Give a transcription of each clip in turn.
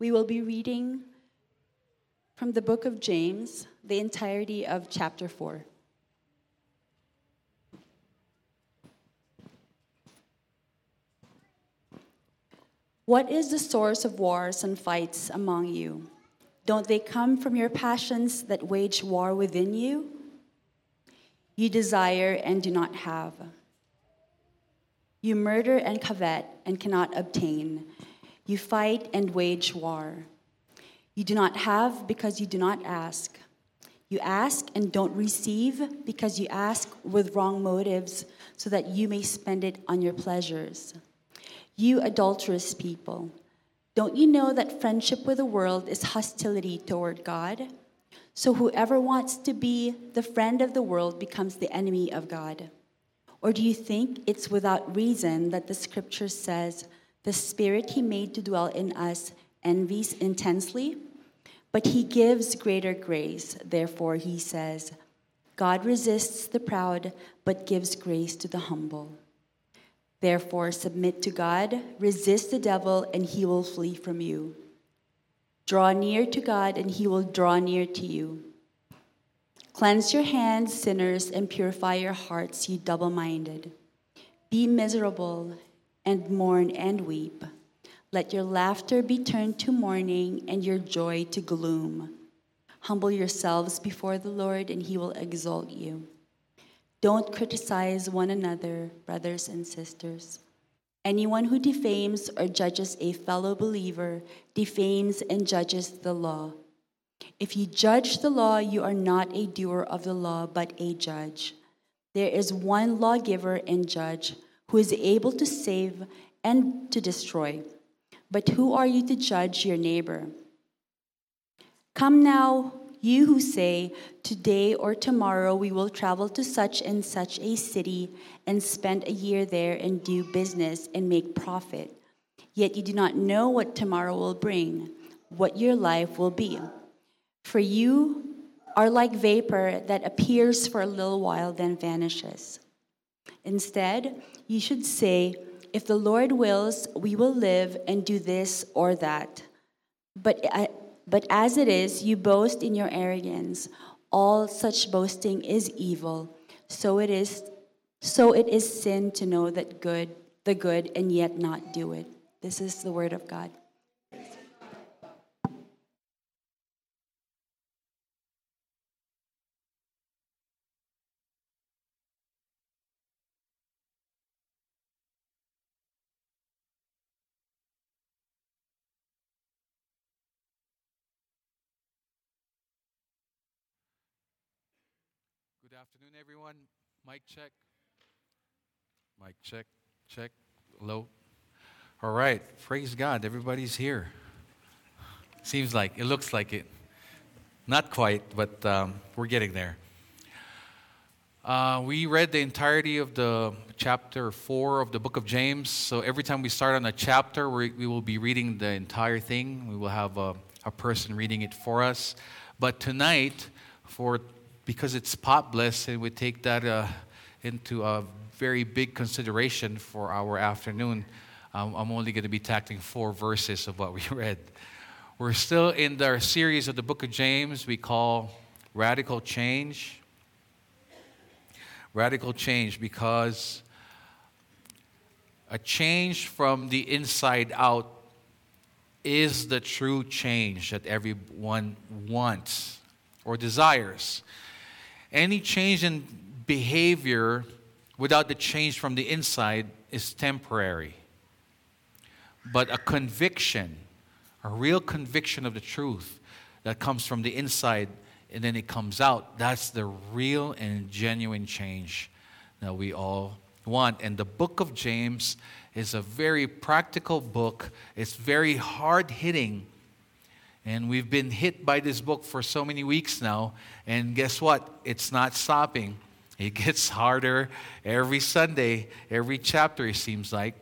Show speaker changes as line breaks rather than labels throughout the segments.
We will be reading from the book of James, the entirety of chapter 4. What is the source of wars and fights among you? Don't they come from your passions that wage war within you? You desire and do not have. You murder and covet and cannot obtain. You fight and wage war. You do not have because you do not ask. You ask and don't receive because you ask with wrong motives so that you may spend it on your pleasures. You adulterous people, don't you know that friendship with the world is hostility toward God? So whoever wants to be the friend of the world becomes the enemy of God. Or do you think it's without reason that the scripture says, the spirit he made to dwell in us envies intensely? But he gives greater grace. Therefore, he says, God resists the proud, but gives grace to the humble. Therefore, submit to God, resist the devil, and he will flee from you. Draw near to God, and he will draw near to you. Cleanse your hands, sinners, and purify your hearts, you double minded. Be miserable and mourn and weep. Let your laughter be turned to mourning and your joy to gloom. Humble yourselves before the Lord, and he will exalt you. Don't criticize one another, brothers and sisters. Anyone who defames or judges a fellow believer defames and judges the law. If you judge the law, you are not a doer of the law, but a judge. There is one lawgiver and judge who is able to save and to destroy. But who are you to judge your neighbor? Come now, you who say, Today or tomorrow we will travel to such and such a city and spend a year there and do business and make profit. Yet you do not know what tomorrow will bring, what your life will be. For you are like vapor that appears for a little while, then vanishes. Instead, you should say, If the Lord wills, we will live and do this or that. But uh, but as it is, you boast in your arrogance. All such boasting is evil. So it is so it is sin to know that good the good and yet not do it. This is the word of God.
Afternoon, everyone. Mic check. Mic check, check, low. All right, praise God. Everybody's here. Seems like, it looks like it. Not quite, but um, we're getting there. Uh, we read the entirety of the chapter 4 of the book of James. So every time we start on a chapter, we, we will be reading the entire thing. We will have a, a person reading it for us. But tonight, for because it's pot blessed, and we take that uh, into a very big consideration for our afternoon. Um, I'm only going to be tackling four verses of what we read. We're still in our series of the book of James we call Radical Change. Radical change because a change from the inside out is the true change that everyone wants or desires. Any change in behavior without the change from the inside is temporary. But a conviction, a real conviction of the truth that comes from the inside and then it comes out, that's the real and genuine change that we all want. And the book of James is a very practical book, it's very hard hitting and we've been hit by this book for so many weeks now. And guess what? It's not stopping. It gets harder every Sunday, every chapter, it seems like.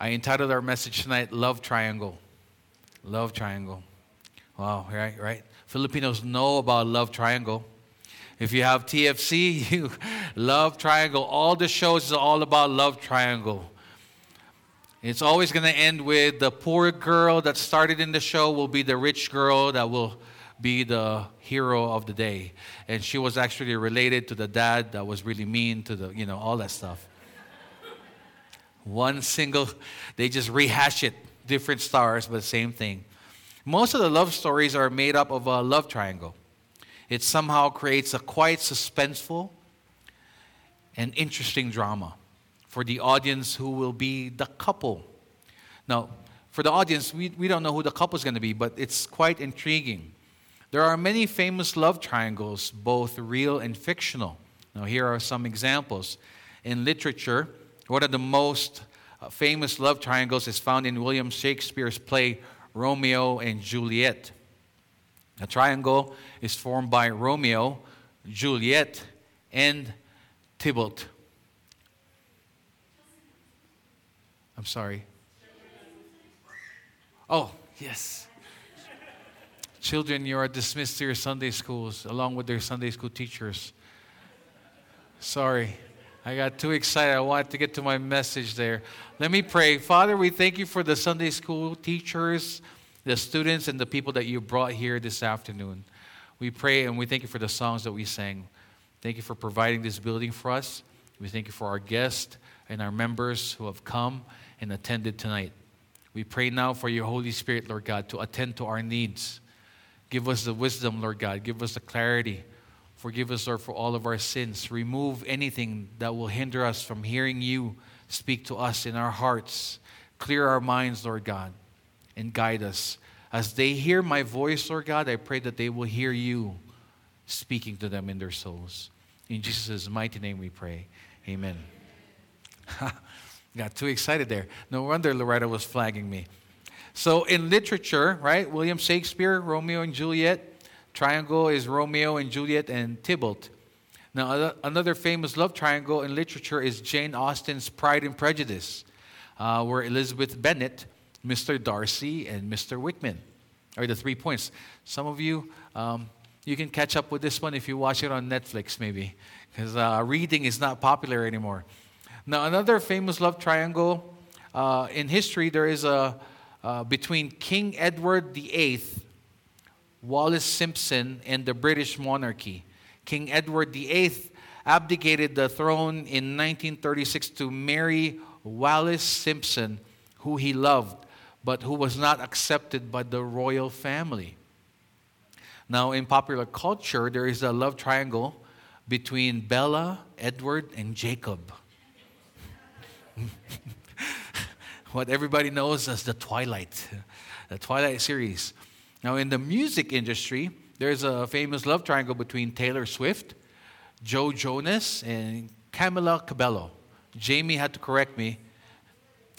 I entitled our message tonight, Love Triangle. Love Triangle. Wow, right, right? Filipinos know about Love Triangle. If you have TFC, you love Triangle. All the shows is all about Love Triangle. It's always going to end with the poor girl that started in the show will be the rich girl that will be the hero of the day. And she was actually related to the dad that was really mean to the, you know, all that stuff. One single, they just rehash it, different stars, but same thing. Most of the love stories are made up of a love triangle. It somehow creates a quite suspenseful and interesting drama for the audience who will be the couple. Now, for the audience, we, we don't know who the couple is going to be, but it's quite intriguing. There are many famous love triangles, both real and fictional. Now, here are some examples. In literature, one of the most uh, famous love triangles is found in William Shakespeare's play Romeo and Juliet. A triangle is formed by Romeo, Juliet, and Tybalt. I'm sorry. Oh, yes. Children, you are dismissed to your Sunday schools along with their Sunday school teachers. Sorry. I got too excited. I wanted to get to my message there. Let me pray. Father, we thank you for the Sunday school teachers, the students, and the people that you brought here this afternoon. We pray and we thank you for the songs that we sang. Thank you for providing this building for us. We thank you for our guests and our members who have come and attended tonight. We pray now for your Holy Spirit, Lord God, to attend to our needs. Give us the wisdom, Lord God. Give us the clarity Forgive us, Lord, for all of our sins. Remove anything that will hinder us from hearing you speak to us in our hearts. Clear our minds, Lord God, and guide us. As they hear my voice, Lord God, I pray that they will hear you speaking to them in their souls. In Jesus' mighty name we pray. Amen. Got too excited there. No wonder Loretta was flagging me. So, in literature, right, William Shakespeare, Romeo and Juliet, triangle is Romeo and Juliet and Tybalt. Now, another famous love triangle in literature is Jane Austen's Pride and Prejudice, uh, where Elizabeth Bennet, Mr. Darcy, and Mr. Wickham are the three points. Some of you, um, you can catch up with this one if you watch it on Netflix, maybe, because uh, reading is not popular anymore. Now, another famous love triangle uh, in history, there is a uh, between King Edward VIII Wallis Simpson and the British monarchy. King Edward VIII abdicated the throne in 1936 to marry Wallis Simpson, who he loved, but who was not accepted by the royal family. Now, in popular culture, there is a love triangle between Bella, Edward, and Jacob. What everybody knows as the Twilight, the Twilight series. Now, in the music industry, there's a famous love triangle between Taylor Swift, Joe Jonas, and Camila Cabello. Jamie had to correct me.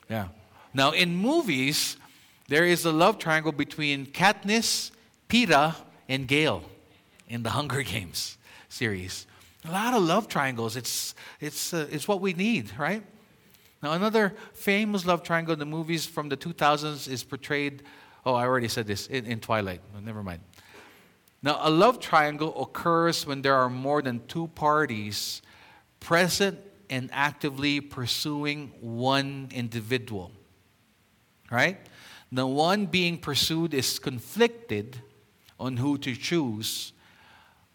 Yeah. Now, in movies, there is a love triangle between Katniss, Peeta, and Gale in the Hunger Games series. A lot of love triangles. It's, it's, uh, it's what we need, right? Now, another famous love triangle in the movies from the 2000s is portrayed Oh, I already said this in, in Twilight. Never mind. Now, a love triangle occurs when there are more than two parties present and actively pursuing one individual. Right? The one being pursued is conflicted on who to choose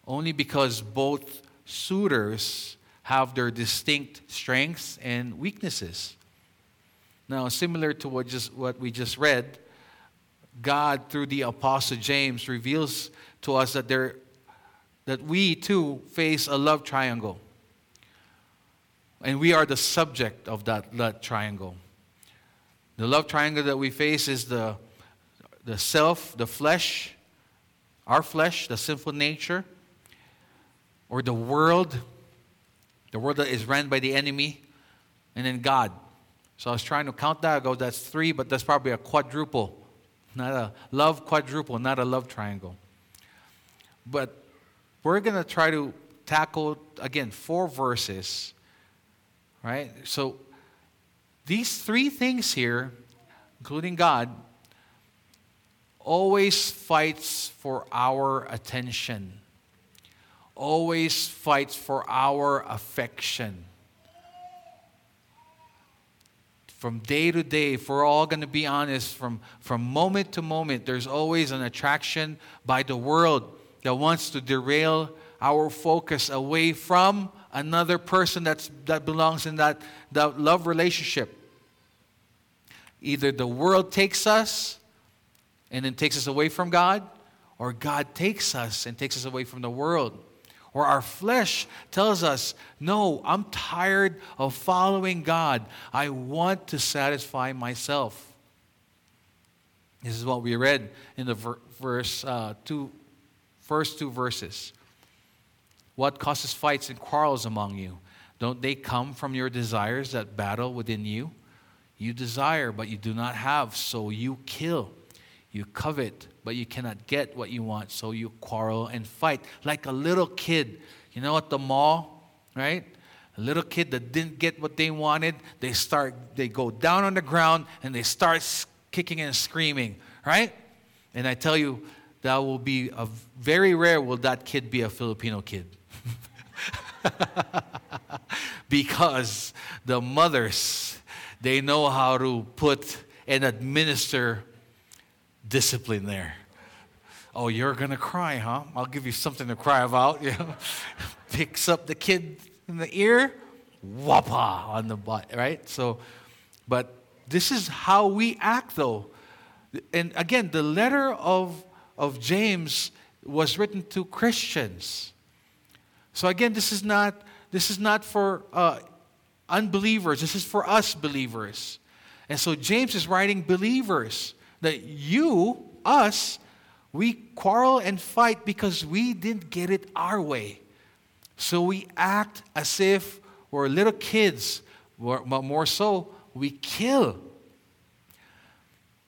only because both suitors have their distinct strengths and weaknesses. Now, similar to what, just, what we just read, God, through the Apostle James, reveals to us that, there, that we too face a love triangle. And we are the subject of that love triangle. The love triangle that we face is the, the self, the flesh, our flesh, the sinful nature, or the world, the world that is ran by the enemy, and then God. So I was trying to count that. I go, that's three, but that's probably a quadruple not a love quadruple, not a love triangle. But we're going to try to tackle, again, four verses, right? So these three things here, including God, always fights for our attention, always fights for our affection. from day to day, if we're all going to be honest, from, from moment to moment, there's always an attraction by the world that wants to derail our focus away from another person that's, that belongs in that, that love relationship. Either the world takes us and then takes us away from God, or God takes us and takes us away from the world. Or our flesh tells us, No, I'm tired of following God. I want to satisfy myself. This is what we read in the verse uh, two, first two verses. What causes fights and quarrels among you? Don't they come from your desires that battle within you? You desire, but you do not have, so you kill. You covet, but you cannot get what you want, so you quarrel and fight. Like a little kid, you know, at the mall, right? A little kid that didn't get what they wanted, they start, they go down on the ground and they start kicking and screaming, right? And I tell you, that will be a very rare will that kid be a Filipino kid. because the mothers, they know how to put and administer discipline there. Oh, you're going to cry, huh? I'll give you something to cry about. Picks up the kid in the ear, whoppa on the butt, right? So, but this is how we act, though. And again, the letter of, of James was written to Christians. So again, this is not, this is not for uh, unbelievers, this is for us believers. And so James is writing believers that you, us, we quarrel and fight because we didn't get it our way. So we act as if we're little kids, but more so, we kill.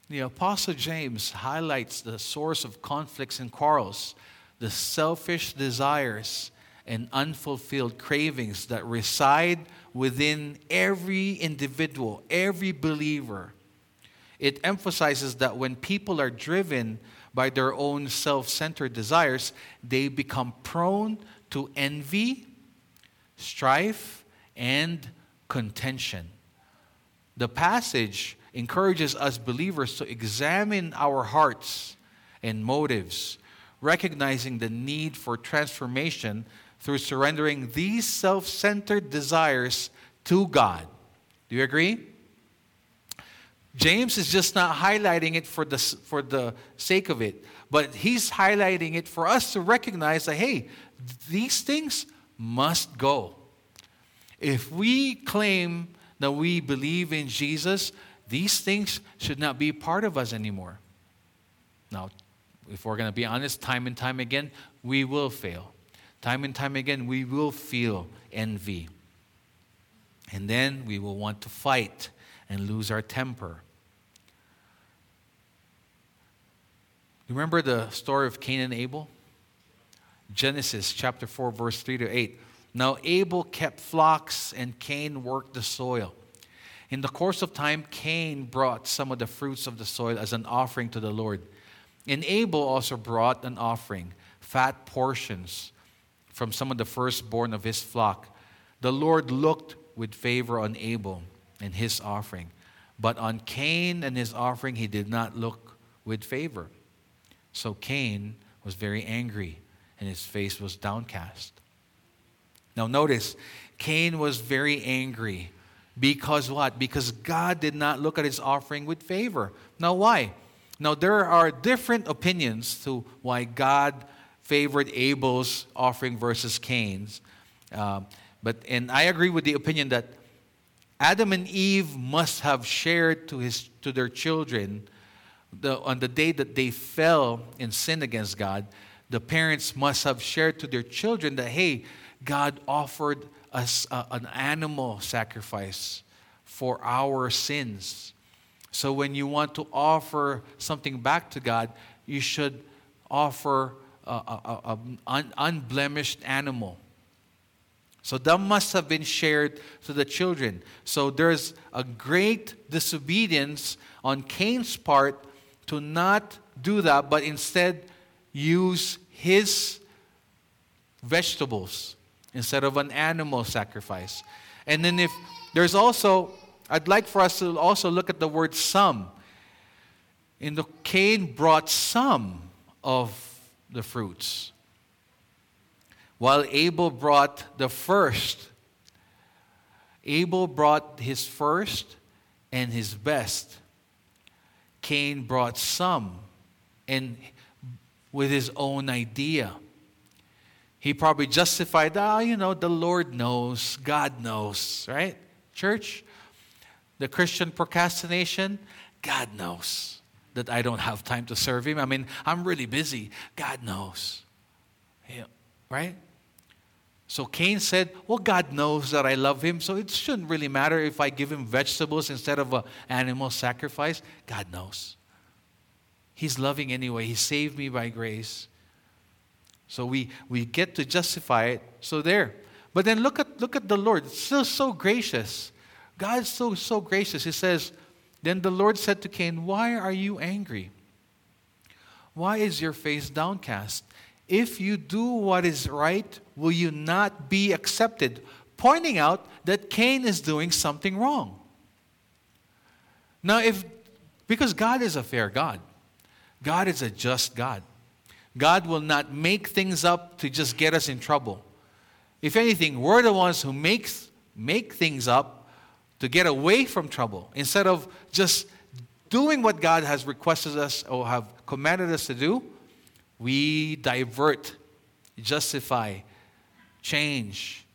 The Apostle James highlights the source of conflicts and quarrels, the selfish desires and unfulfilled cravings that reside within every individual, every believer it emphasizes that when people are driven by their own self centered desires, they become prone to envy, strife, and contention. The passage encourages us believers to examine our hearts and motives, recognizing the need for transformation through surrendering these self centered desires to God. Do you agree? James is just not highlighting it for the, for the sake of it, but he's highlighting it for us to recognize that, hey, these things must go. If we claim that we believe in Jesus, these things should not be part of us anymore. Now, if we're going to be honest, time and time again, we will fail. Time and time again, we will feel envy. And then we will want to fight and lose our temper. You remember the story of Cain and Abel? Genesis chapter 4, verse 3 to 8. Now Abel kept flocks, and Cain worked the soil. In the course of time, Cain brought some of the fruits of the soil as an offering to the Lord. And Abel also brought an offering, fat portions from some of the firstborn of his flock. The Lord looked with favor on Abel and his offering, but on Cain and his offering he did not look with favor. So Cain was very angry and his face was downcast. Now, notice, Cain was very angry because what? Because God did not look at his offering with favor. Now, why? Now, there are different opinions to why God favored Abel's offering versus Cain's. Uh, but, and I agree with the opinion that Adam and Eve must have shared to, his, to their children the, on the day that they fell and sinned against God, the parents must have shared to their children that, hey, God offered us a, an animal sacrifice for our sins. So when you want to offer something back to God, you should offer an unblemished animal. So that must have been shared to the children. So there's a great disobedience on Cain's part to not do that, but instead use his vegetables instead of an animal sacrifice. And then if there's also I'd like for us to also look at the word some. In the Cain brought some of the fruits, while Abel brought the first. Abel brought his first and his best. Cain brought some and with his own idea. He probably justified, ah, oh, you know, the Lord knows, God knows, right? Church, the Christian procrastination, God knows that I don't have time to serve Him. I mean, I'm really busy. God knows. Yeah, right? So Cain said, Well, God knows that I love Him, so it shouldn't really matter if I give Him vegetables instead of an animal sacrifice. God knows. He's loving anyway. He saved me by grace. So we, we get to justify it. So there. But then look at, look at the Lord. It's still so gracious. God's so, so gracious. He says, Then the Lord said to Cain, Why are you angry? Why is your face downcast? If you do what is right, will you not be accepted? Pointing out that Cain is doing something wrong. Now, if because God is a fair God, God is a just God. God will not make things up to just get us in trouble. If anything, we're the ones who makes, make things up to get away from trouble instead of just doing what God has requested us or have commanded us to do. We divert, justify, change.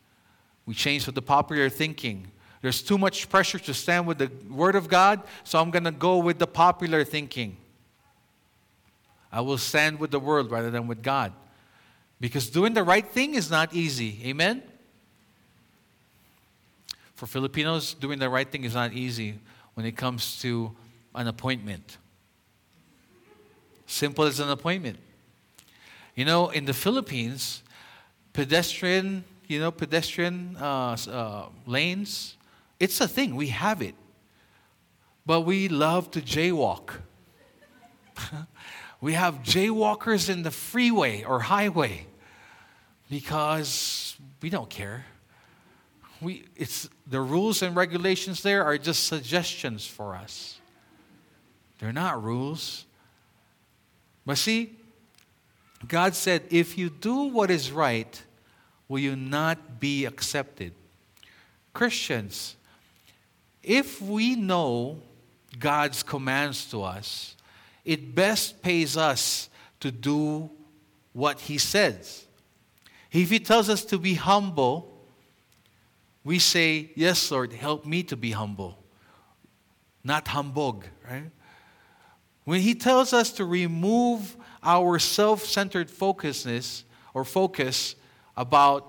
We change with the popular thinking. There's too much pressure to stand with the Word of God, so I'm going to go with the popular thinking. I will stand with the world rather than with God. Because doing the right thing is not easy. Amen? For Filipinos, doing the right thing is not easy when it comes to an appointment. Simple as an appointment. You know, in the Philippines, pedestrian, you know, pedestrian uh, uh, lanes, it's a thing. We have it. But we love to jaywalk. We have jaywalkers in the freeway or highway because we don't care. We, it's, the rules and regulations there are just suggestions for us. They're not rules. But see, God said, if you do what is right, will you not be accepted? Christians, if we know God's commands to us, it best pays us to do what He says. If He tells us to be humble, we say, Yes, Lord, help me to be humble, not humbug, right? When He tells us to remove our self centered focusness or focus about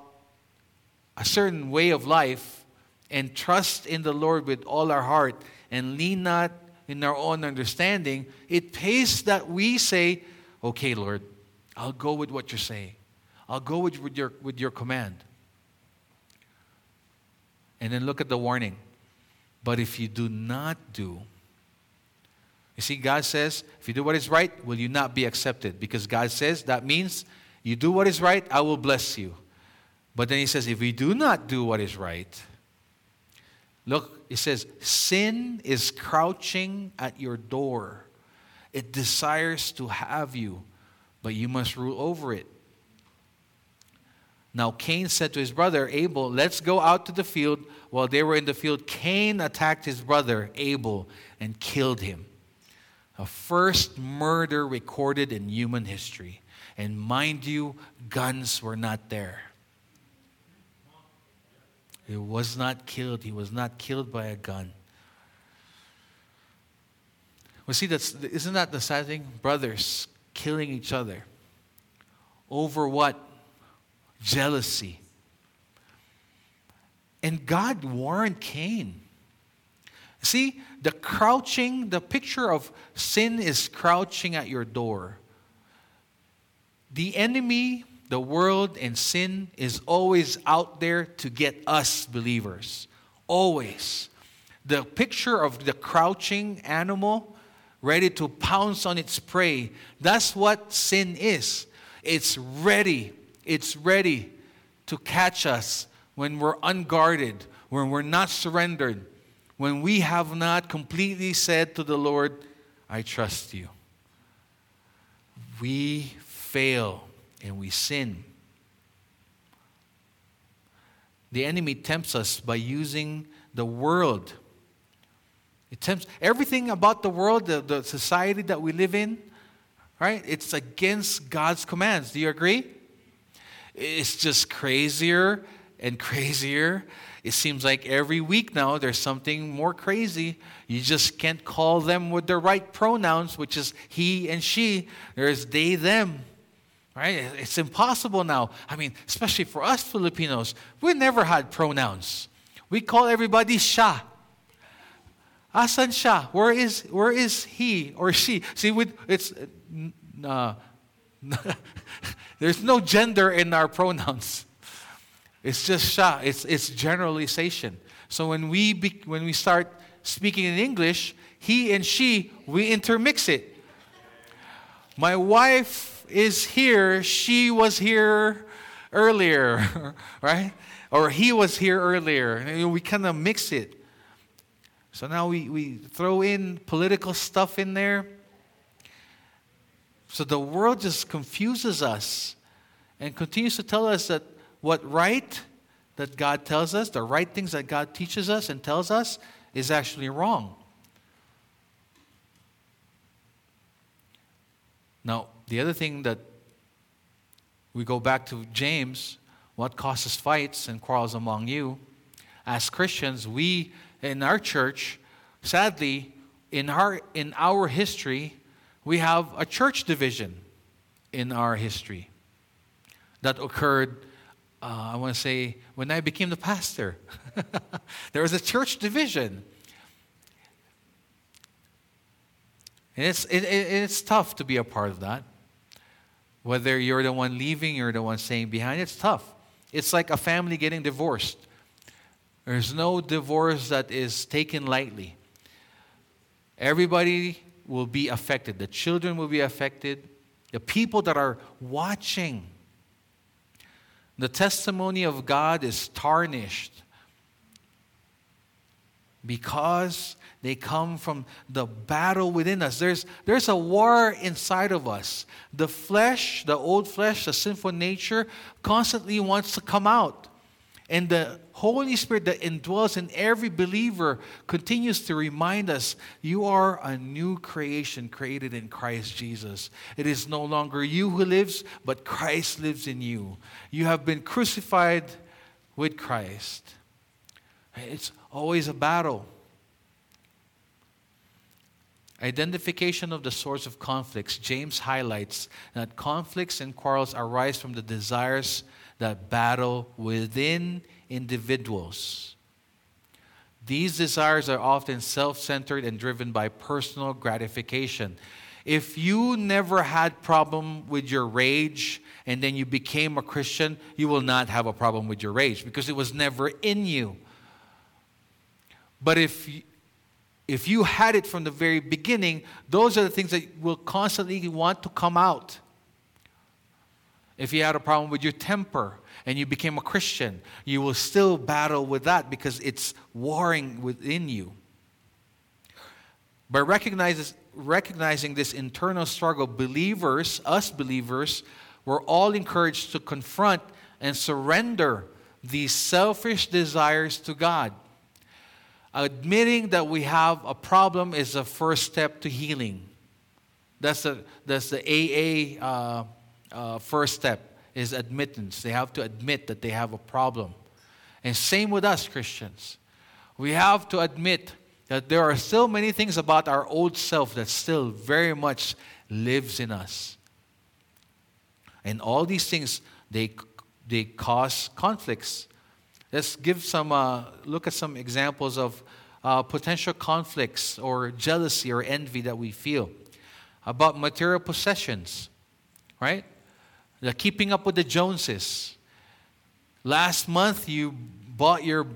a certain way of life and trust in the Lord with all our heart and lean not in our own understanding, it pays that we say, okay, Lord, I'll go with what you're saying. I'll go with, with, your, with your command. And then look at the warning. But if you do not do, you see, God says, if you do what is right, will you not be accepted? Because God says that means you do what is right, I will bless you. But then He says, if we do not do what is right, look, he says, Sin is crouching at your door. It desires to have you, but you must rule over it. Now Cain said to his brother Abel, Let's go out to the field. While they were in the field, Cain attacked his brother Abel and killed him. A first murder recorded in human history. And mind you, guns were not there. He was not killed. He was not killed by a gun. Well, see, that's, isn't that the sad thing? Brothers killing each other. Over what? Jealousy. And God warned Cain. See, the crouching, the picture of sin is crouching at your door. The enemy the world and sin is always out there to get us believers. Always. The picture of the crouching animal ready to pounce on its prey, that's what sin is. It's ready. It's ready to catch us when we're unguarded, when we're not surrendered, when we have not completely said to the Lord, I trust you. We fail and we sin. The enemy tempts us by using the world. It tempts everything about the world, the, the society that we live in, right? It's against God's commands. Do you agree? It's just crazier and crazier. It seems like every week now there's something more crazy. You just can't call them with the right pronouns, which is he and she. There's they, them. Right? It's impossible now. I mean, especially for us Filipinos, we never had pronouns. We call everybody siya. Asan siya? Where is, where is he or she? See, with, it's, uh, there's no gender in our pronouns. It's just siya. It's, it's generalization. So when we, be, when we start speaking in English, he and she, we intermix it. My wife is here. She was here earlier, right? Or he was here earlier. We kind of mix it. So now we, we throw in political stuff in there. So the world just confuses us and continues to tell us that what right that God tells us, the right things that God teaches us and tells us, is actually wrong. Now, the other thing that we go back to James, what causes fights and quarrels among you? As Christians, we in our church, sadly, in our, in our history, we have a church division in our history that occurred uh, I want to say, when I became the pastor, there was a church division. And it's, it, it, it's tough to be a part of that. Whether you're the one leaving, you're the one staying behind, it's tough. It's like a family getting divorced. There's no divorce that is taken lightly. Everybody will be affected. The children will be affected. The people that are watching the testimony of God is tarnished because they come from the battle within us. There's, there's a war inside of us. The flesh, the old flesh, the sinful nature, constantly wants to come out. And the Holy Spirit that indwells in every believer continues to remind us you are a new creation created in Christ Jesus. It is no longer you who lives, but Christ lives in you. You have been crucified with Christ. It's always a battle. Identification of the source of conflicts. James highlights that conflicts and quarrels arise from the desires that battle within individuals. These desires are often self centered and driven by personal gratification. If you never had problem with your rage and then you became a Christian, you will not have a problem with your rage because it was never in you. But if if you had it from the very beginning, those are the things that will constantly want to come out. If you had a problem with your temper and you became a Christian, you will still battle with that because it's warring within you. By recognizing this internal struggle, believers, us believers, we're all encouraged to confront and surrender these selfish desires to God. Admitting that we have a problem is the first step to healing. That's the, that's the AA uh, uh, first step is admittance. They have to admit that they have a problem. And same with us Christians. We have to admit that there are still many things about our old self that still very much lives in us. And all these things, they, they cause conflicts. Let's give some, uh, look at some examples of uh, potential conflicts or jealousy or envy that we feel about material possessions, right? The keeping up with the Joneses. Last month, you bought your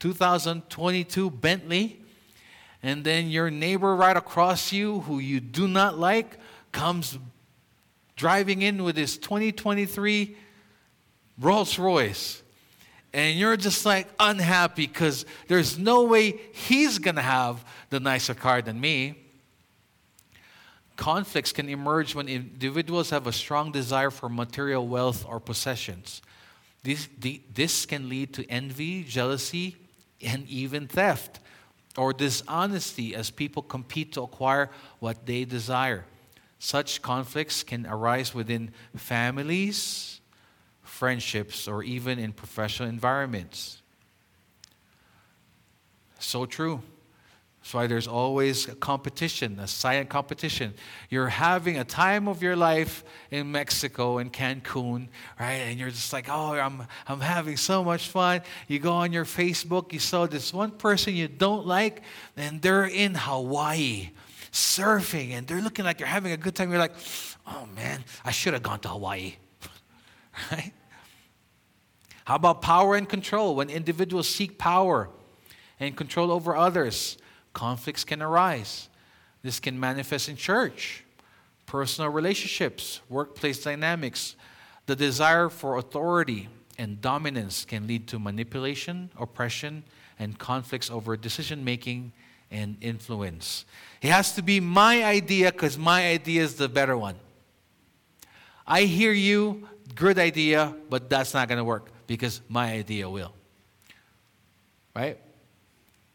2022 Bentley, and then your neighbor right across you, who you do not like, comes driving in with his 2023 Rolls Royce. and you're just like unhappy because there's no way he's going to have the nicer car than me. Conflicts can emerge when individuals have a strong desire for material wealth or possessions. This, the, this can lead to envy, jealousy, and even theft or dishonesty as people compete to acquire what they desire. Such conflicts can arise within families, friendships, or even in professional environments. So true. That's why there's always a competition, a silent competition. You're having a time of your life in Mexico, in Cancun, right? And you're just like, oh, I'm, I'm having so much fun. You go on your Facebook, you saw this one person you don't like, and they're in Hawaii surfing, and they're looking like you're having a good time. You're like, oh man, I should have gone to Hawaii, right? How about power and control? When individuals seek power and control over others, conflicts can arise. This can manifest in church, personal relationships, workplace dynamics. The desire for authority and dominance can lead to manipulation, oppression, and conflicts over decision making and influence. It has to be my idea because my idea is the better one. I hear you, good idea, but that's not going to work because my idea will. Right?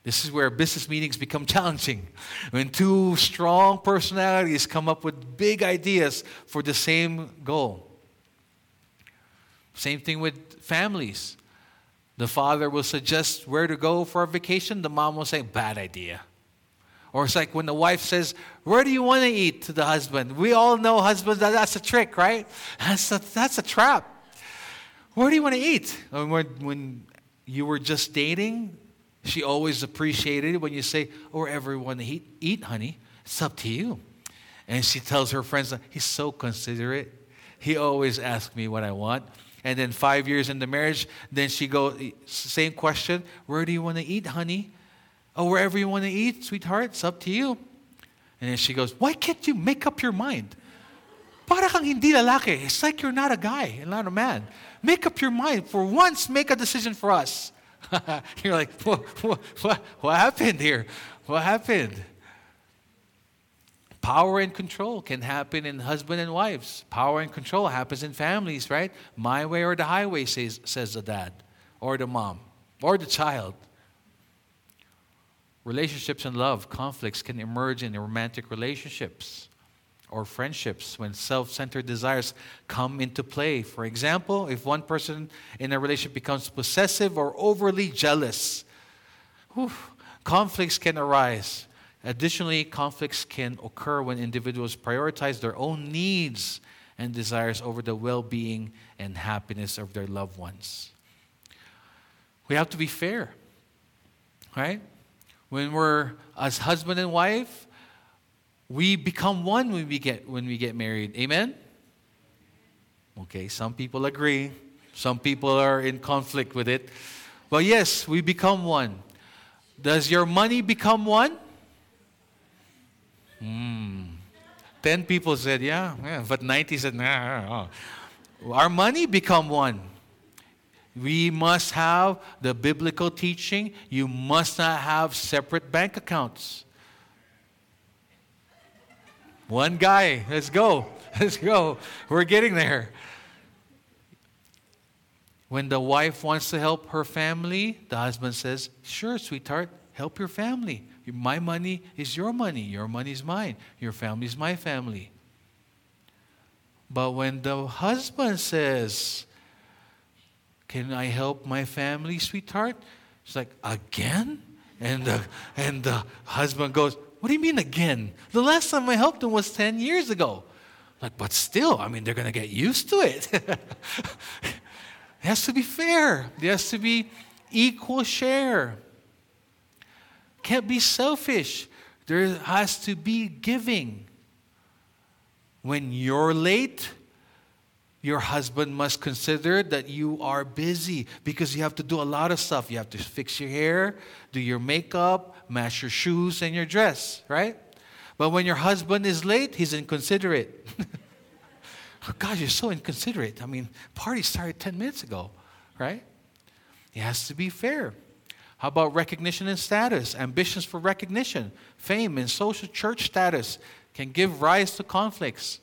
This is where business meetings become challenging. When two strong personalities come up with big ideas for the same goal. Same thing with families. The father will suggest where to go for a vacation, the mom will say, bad idea. Or it's like when the wife says, Where do you want to eat to the husband? We all know husbands, that, that's a trick, right? That's a, that's a trap. Where do you want to eat? When, when you were just dating, she always appreciated it when you say, oh, you want to eat, eat, honey. It's up to you. And she tells her friends, he's so considerate. He always asks me what I want. And then five years into marriage, then she goes, same question, where do you want to eat, honey? Oh, wherever you want to eat, sweetheart, it's up to you. And then she goes, why can't you make up your mind? Para kang hindi. It's like you're not a guy, and not a man. Make up your mind. For once, make a decision for us. You're like, what, what, what, happened here? What happened? Power and control can happen in husband and wives. Power and control happens in families, right? My way or the highway, says, says the dad, or the mom, or the child. Relationships and love, conflicts can emerge in romantic relationships or friendships when self centered desires come into play. For example, if one person in a relationship becomes possessive or overly jealous, whew, conflicts can arise. Additionally, conflicts can occur when individuals prioritize their own needs and desires over the well being and happiness of their loved ones. We have to be fair, right? When we're as husband and wife, we become one when we get when we get married. Amen? Okay, some people agree. Some people are in conflict with it. But yes, we become one. Does your money become one? Hmm. Ten people said, yeah, yeah. But 90 said, nah. Our money become one. We must have the biblical teaching. You must not have separate bank accounts. One guy. Let's go. Let's go. We're getting there. When the wife wants to help her family, the husband says, Sure, sweetheart, help your family. My money is your money. Your money is mine. Your family is my family. But when the husband says, Can I help my family, sweetheart? She's like, Again? And the, and the husband goes, what do you mean again? The last time I helped them was 10 years ago. Like, but still, I mean, they're going to get used to it. it has to be fair, there has to be equal share. Can't be selfish. There has to be giving. When you're late, your husband must consider that you are busy because you have to do a lot of stuff. You have to fix your hair, do your makeup, match your shoes and your dress, right? But when your husband is late, he's inconsiderate. oh, God, you're so inconsiderate. I mean, party started 10 minutes ago, right? It has to be fair. How about recognition and status? Ambitions for recognition, fame, and social church status can give rise to conflicts.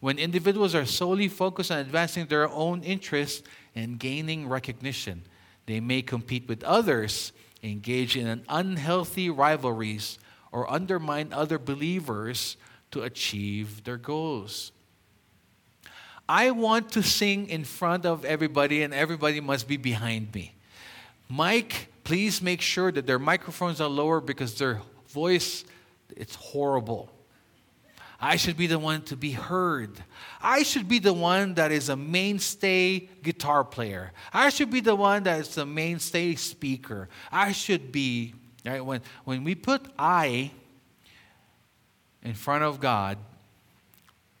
When individuals are solely focused on advancing their own interests and gaining recognition, they may compete with others, engage in unhealthy rivalries, or undermine other believers to achieve their goals. I want to sing in front of everybody, and everybody must be behind me. Mike, please make sure that their microphones are lower because their voice it's horrible. I should be the one to be heard. I should be the one that is a mainstay guitar player. I should be the one that is the mainstay speaker. I should be, right? When, when we put I in front of God,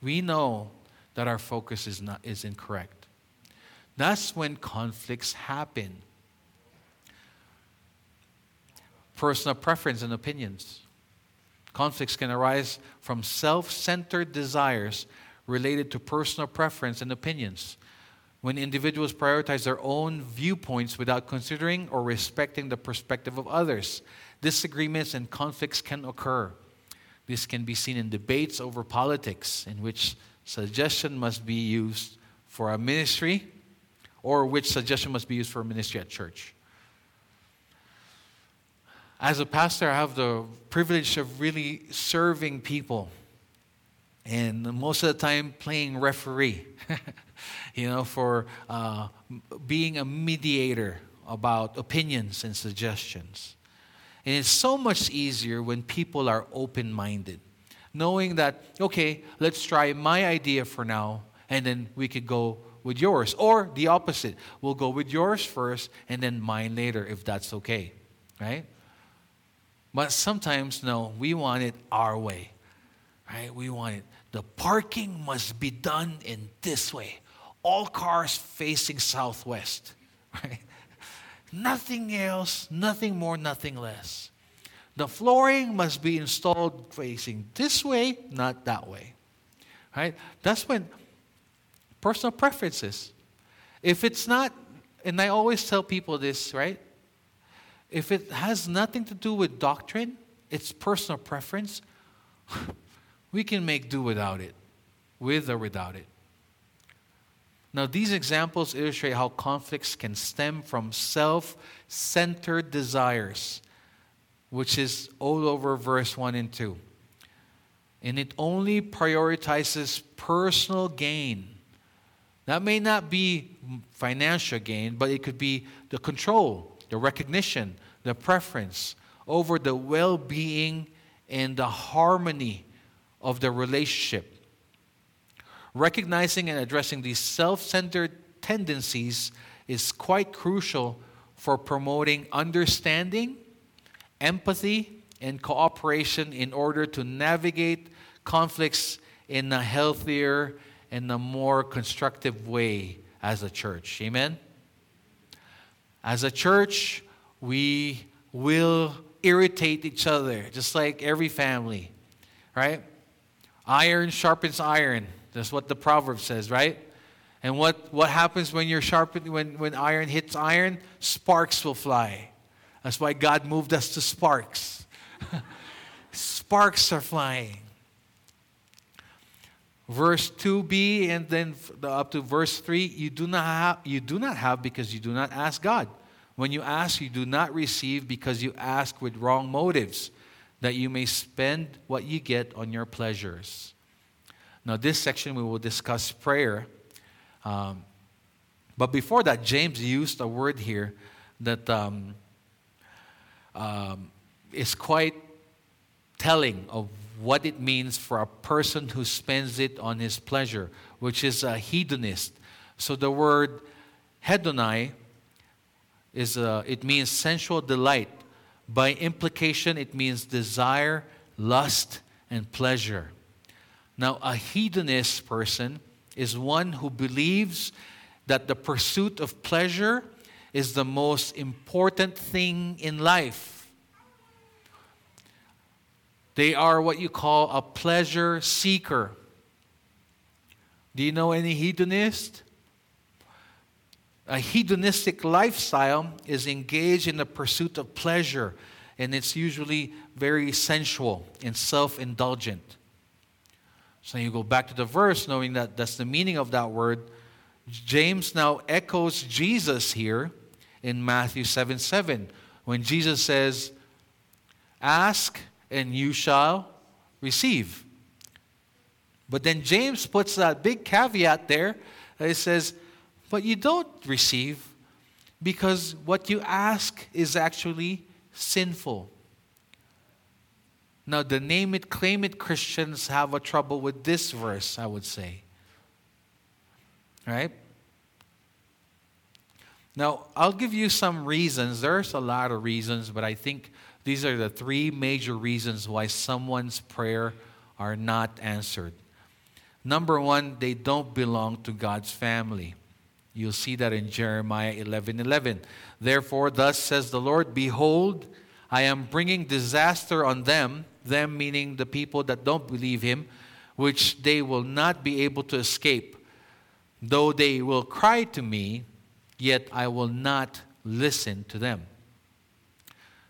we know that our focus is, not, is incorrect. That's when conflicts happen. Personal preference and opinions. Conflicts can arise from self centered desires related to personal preference and opinions. When individuals prioritize their own viewpoints without considering or respecting the perspective of others, disagreements and conflicts can occur. This can be seen in debates over politics, in which suggestion must be used for a ministry or which suggestion must be used for a ministry at church. As a pastor, I have the privilege of really serving people and most of the time playing referee, you know, for uh, being a mediator about opinions and suggestions. And it's so much easier when people are open minded knowing that, okay, let's try my idea for now, and then we could go with yours. Or the opposite, we'll go with yours first, and then mine later, if that's okay, right? But sometimes, no, we want it our way, right? We want it. The parking must be done in this way. All cars facing southwest, right? Nothing else, nothing more, nothing less. The flooring must be installed facing this way, not that way. Right? That's when personal preferences. If it's not, and I always tell people this, right? If it has nothing to do with doctrine, it's personal preference, we can make do without it, with or without it. Now, these examples illustrate how conflicts can stem from self centered desires which is all over verse 1 and 2. And it only prioritizes personal gain. That may not be financial gain, but it could be the control, the recognition, the preference over the well being and the harmony of the relationship. Recognizing and addressing these self centered tendencies is quite crucial for promoting understanding empathy and cooperation in order to navigate conflicts in a healthier and a more constructive way as a church. Amen? As a church, we will irritate each other, just like every family, right? Iron sharpens iron. That's what the proverb says, right? And what, what happens when you're sharpened, when, when iron hits iron? Sparks will fly. That's why God moved us to sparks. sparks are flying. Verse 2b and then up to verse 3 you do not have you do not have because you do not ask God. When you ask you do not receive because you ask with wrong motives that you may spend what you get on your pleasures. Now this section we will discuss prayer. Um, but before that, James used a word here that um, um, is quite telling of what it means for a person who spends it on his pleasure, which is a hedonist. So the word hedonai is a, it means sensual delight. By implication, it means desire, lust, and pleasure. Now, a hedonist person is one who believes that the pursuit of pleasure is the most important thing in life. They are what you call a pleasure seeker. Do you know any hedonist? A hedonistic lifestyle is engaged in the pursuit of pleasure, and it's usually very sensual and self indulgent. So you go back to the verse, knowing that that's the meaning of that word. James now echoes Jesus here in Matthew 7 7, when Jesus says, Ask and you shall receive. But then James puts that big caveat there. It says, But you don't receive because what you ask is actually sinful. Now, the name it, claim it Christians have a trouble with this verse, I would say. Right? Now, I'll give you some reasons. There's a lot of reasons, but I think these are the three major reasons why someone's prayer are not answered. Number one, they don't belong to God's family. You'll see that in Jeremiah 11 11. Therefore, thus says the Lord, Behold, I am bringing disaster on them, them meaning the people that don't believe Him, which they will not be able to escape. Though they will cry to me, yet I will not listen to them.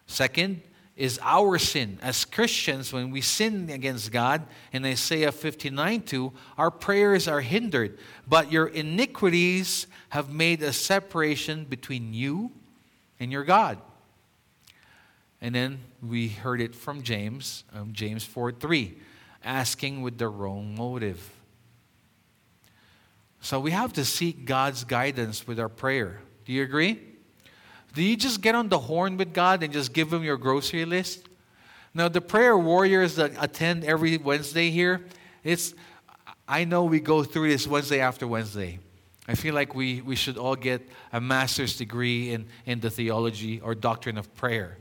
Second is our sin. As Christians, when we sin against God, in Isaiah 59 2, our prayers are hindered. But your iniquities have made a separation between you and your God. And then we heard it from James, um, James 4 3, asking with the wrong motive. So we have to seek God's guidance with our prayer. Do you agree? Do you just get on the horn with God and just give Him your grocery list? Now, the prayer warriors that attend every Wednesday here, it's, I know we go through this Wednesday after Wednesday. I feel like we, we should all get a master's degree in, in the theology or doctrine of prayer.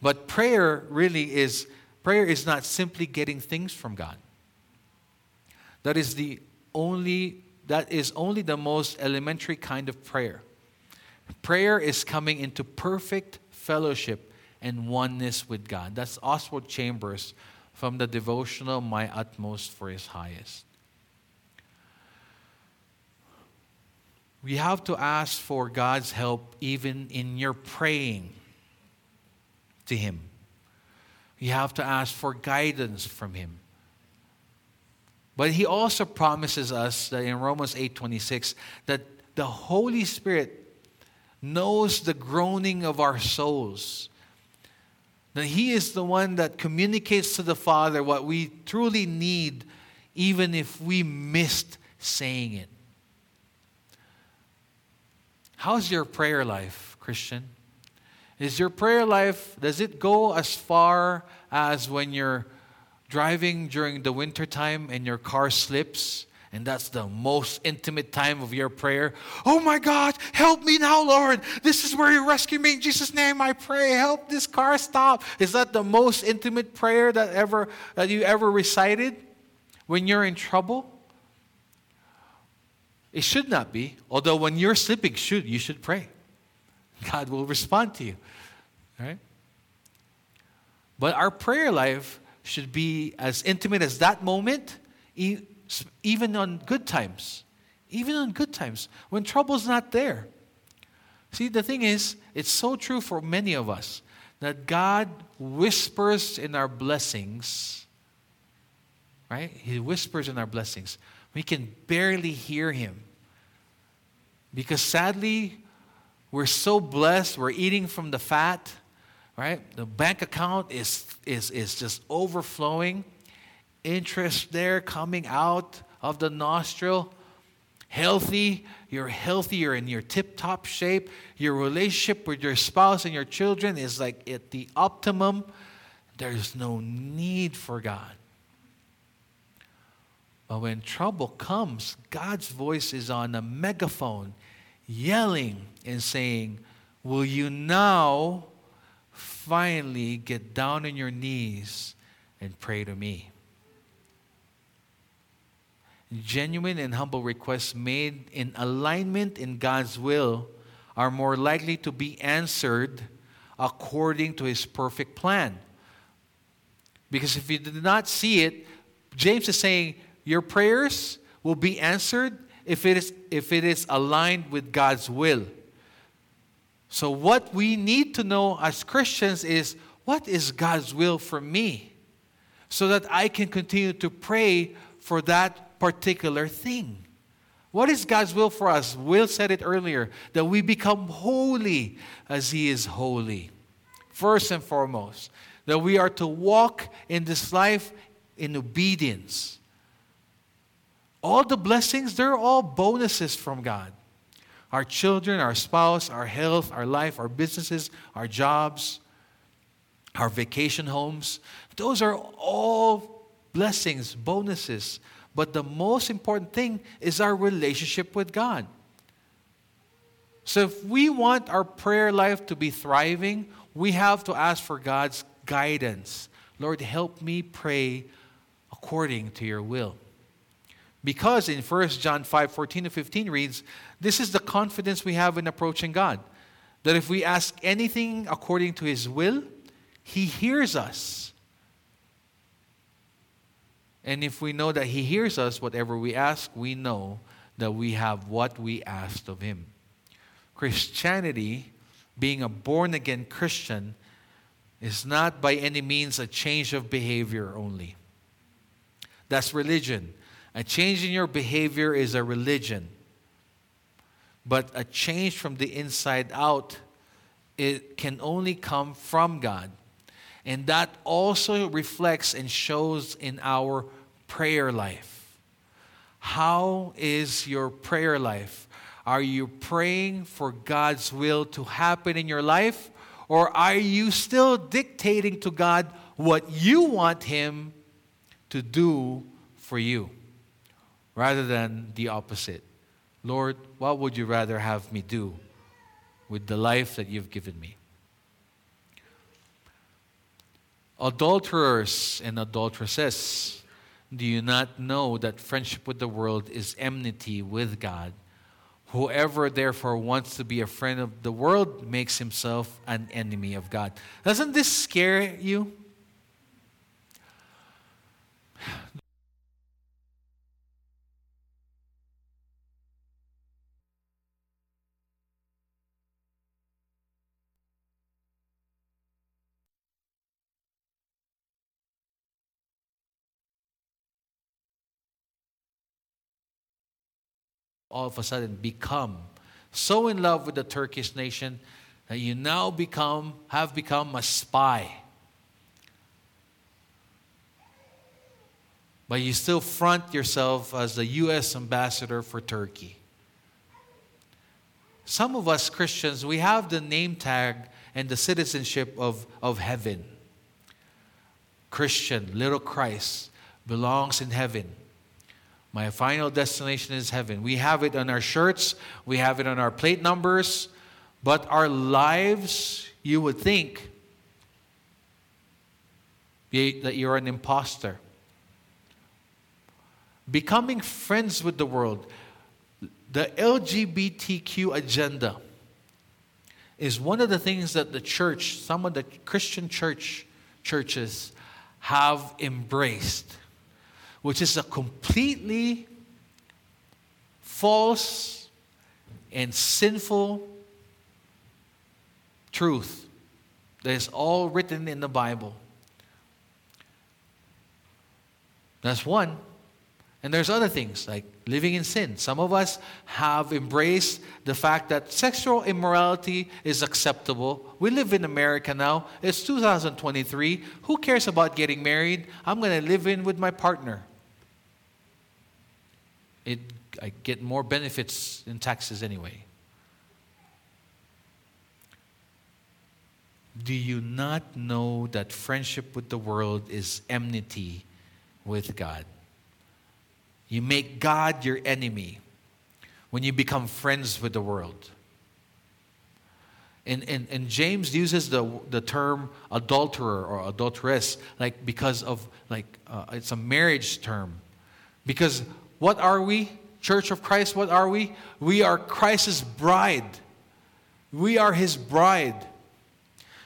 But prayer really is, prayer is not simply getting things from God. That is the only that is only the most elementary kind of prayer. Prayer is coming into perfect fellowship and oneness with God. That's Oswald Chambers from the devotional My Utmost for His Highest. We have to ask for God's help even in your praying to Him. You have to ask for guidance from Him. But he also promises us that in Romans 8:26 that the Holy Spirit knows the groaning of our souls. That he is the one that communicates to the Father what we truly need even if we missed saying it. How's your prayer life, Christian? Is your prayer life, does it go as far as when you're driving during the winter time and your car slips and that's the most intimate time of your prayer. Oh my God, help me now, Lord. This is where you rescue me. In Jesus' name I pray. Help this car stop. Is that the most intimate prayer that ever that you ever recited when you're in trouble? It should not be. Although when you're sleeping, should you should pray. God will respond to you. Right? But our prayer life should be as intimate as that moment, even on good times. Even on good times, when trouble's not there. See, the thing is, it's so true for many of us that God whispers in our blessings, right? He whispers in our blessings. We can barely hear Him. Because sadly, we're so blessed, we're eating from the fat right? The bank account is, is, is just overflowing, interest there coming out of the nostril. Healthy, you're healthy, you're in your tip top shape. Your relationship with your spouse and your children is like at the optimum. There's no need for God. But when trouble comes, God's voice is on a megaphone, yelling and saying, Will you now finally get down on your knees and pray to me. Genuine and humble requests made in alignment in God's will are more likely to be answered according to his perfect plan. Because if you did not see it, James is saying your prayers will be answered if it is, if it is aligned with God's will. So, what we need to know as Christians is what is God's will for me? So that I can continue to pray for that particular thing. What is God's will for us? Will said it earlier that we become holy as He is holy. First and foremost, that we are to walk in this life in obedience. All the blessings, they're all bonuses from God. Our children, our spouse, our health, our life, our businesses, our jobs, our vacation homes, those are all blessings, bonuses. But the most important thing is our relationship with God. So if we want our prayer life to be thriving, we have to ask for God's guidance. Lord, help me pray according to your will. Because in 1 John 5 14 to 15 reads, This is the confidence we have in approaching God, that if we ask anything according to his will, he hears us. And if we know that he hears us, whatever we ask, we know that we have what we asked of him. Christianity, being a born again Christian, is not by any means a change of behavior only. That's religion. A change in your behavior is a religion. But a change from the inside out, it can only come from God. And that also reflects and shows in our prayer life. How is your prayer life? Are you praying for God's will to happen in your life? Or are you still dictating to God what you want Him to do for you rather than the opposite. Lord, what would you rather have me do with the life that you've given me? Adulterers and adulteresses, do you not know that friendship with the world is enmity with God? Whoever therefore wants to be a friend of the world makes himself an enemy of God. Doesn't this scare you? All of a sudden become so in love with the Turkish nation that you now become have become a spy. But you still front yourself as the US ambassador for Turkey. Some of us Christians, we have the name tag and the citizenship of, of heaven. Christian, little Christ, belongs in heaven. My final destination is heaven. We have it on our shirts, we have it on our plate numbers, but our lives, you would think that you're an imposter. Becoming friends with the world, the LGBTQ agenda is one of the things that the church, some of the Christian church churches have embraced which is a completely false and sinful truth that is all written in the Bible. That's one. And there's other things like living in sin. Some of us have embraced the fact that sexual immorality is acceptable. We live in America now. It's 2023. Who cares about getting married? I'm going to live in with my partner it, I get more benefits in taxes anyway. Do you not know that friendship with the world is enmity with God? You make God your enemy when you become friends with the world. And, and, and James uses the, the term adulterer or adulteress like because of like uh, it's a marriage term because what are we? Church of Christ, what are we? We are Christ's bride. We are his bride.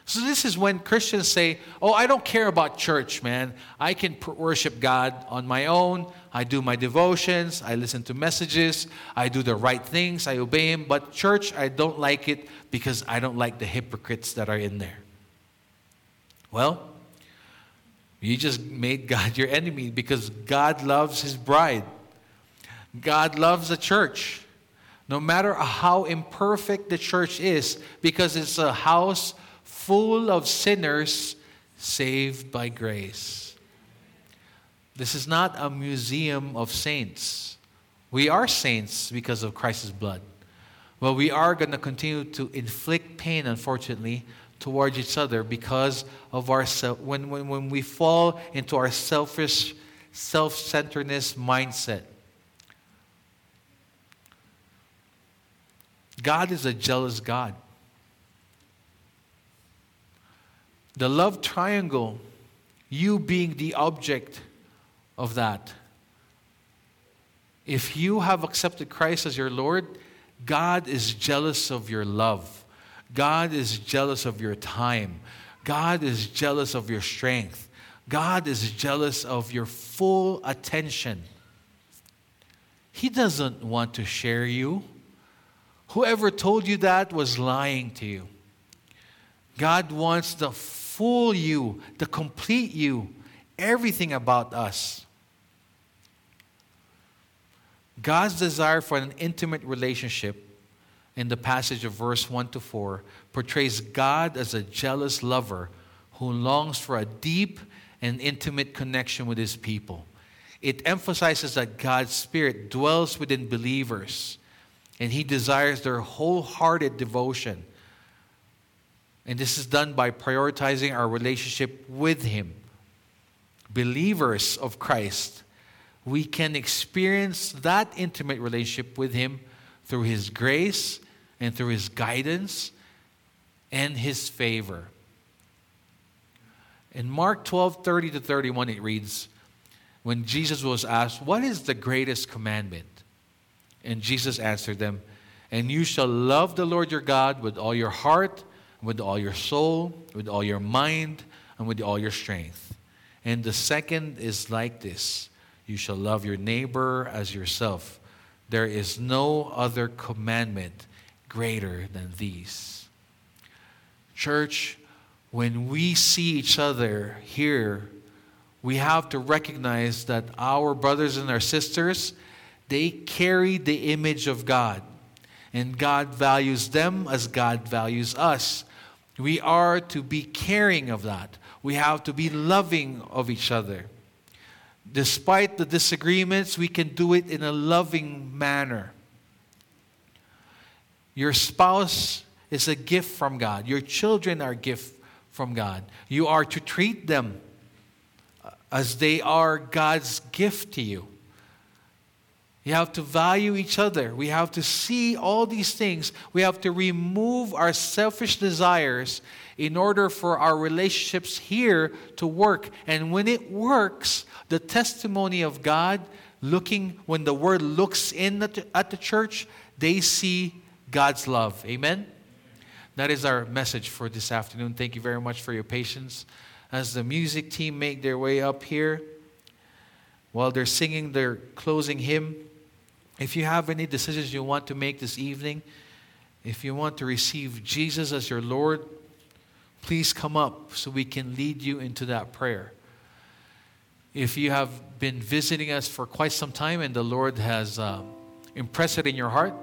So, this is when Christians say, Oh, I don't care about church, man. I can worship God on my own. I do my devotions. I listen to messages. I do the right things. I obey Him. But church, I don't like it because I don't like the hypocrites that are in there. Well, you just made God your enemy because God loves His bride. God loves the church. No matter how imperfect the church is, because it's a house full of sinners saved by grace. This is not a museum of saints. We are saints because of Christ's blood. But we are going to continue to inflict pain, unfortunately, towards each other because of our. When, when, when we fall into our selfish, self centeredness mindset. God is a jealous God. The love triangle, you being the object of that. If you have accepted Christ as your Lord, God is jealous of your love. God is jealous of your time. God is jealous of your strength. God is jealous of your full attention. He doesn't want to share you. Whoever told you that was lying to you. God wants the full you, the complete you, everything about us. God's desire for an intimate relationship in the passage of verse 1 to 4 portrays God as a jealous lover who longs for a deep and intimate connection with his people. It emphasizes that God's Spirit dwells within believers and he desires their wholehearted devotion. And this is done by prioritizing our relationship with Him. Believers of Christ, we can experience that intimate relationship with Him through His grace and through His guidance and His favor. In Mark 12 30 to 31, it reads, When Jesus was asked, What is the greatest commandment? And Jesus answered them, And you shall love the Lord your God with all your heart with all your soul, with all your mind, and with all your strength. And the second is like this you shall love your neighbor as yourself. There is no other commandment greater than these. Church, when we see each other here, we have to recognize that our brothers and our sisters, they carry the image of God. And God values them as God values us. We are to be caring of that. We have to be loving of each other. Despite the disagreements, we can do it in a loving manner. Your spouse is a gift from God. Your children are a gift from God. You are to treat them as they are God's gift to you. We have to value each other. We have to see all these things. We have to remove our selfish desires in order for our relationships here to work. And when it works, the testimony of God looking, when the word looks in at the, at the church, they see God's love. Amen? That is our message for this afternoon. Thank you very much for your patience. As the music team make their way up here, while they're singing their closing hymn, if you have any decisions you want to make this evening, if you want to receive Jesus as your Lord, please come up so we can lead you into that prayer. If you have been visiting us for quite some time and the Lord has uh, impressed it in your heart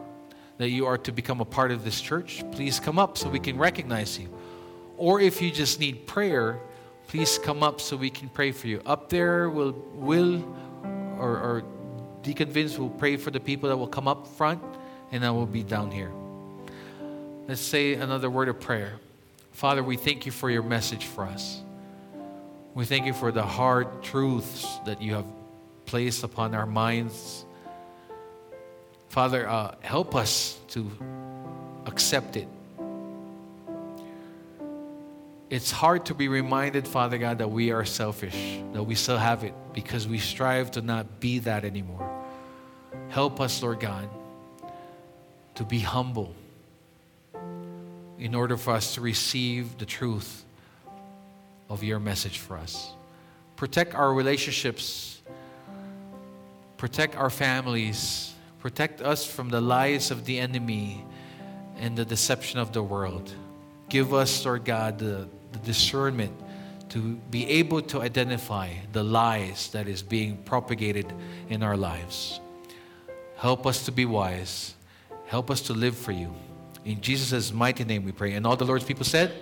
that you are to become a part of this church, please come up so we can recognize you. Or if you just need prayer, please come up so we can pray for you. Up there will will or, or Deacon Vince will pray for the people that will come up front, and I will be down here. Let's say another word of prayer. Father, we thank you for your message for us. We thank you for the hard truths that you have placed upon our minds. Father, uh, help us to accept it. It's hard to be reminded, Father God, that we are selfish, that we still have it, because we strive to not be that anymore. Help us, Lord God, to be humble in order for us to receive the truth of your message for us. Protect our relationships, protect our families, protect us from the lies of the enemy and the deception of the world. Give us, Lord God, the, the discernment to be able to identify the lies that is being propagated in our lives. Help us to be wise. Help us to live for you. In Jesus' mighty name we pray. And all the Lord's people said,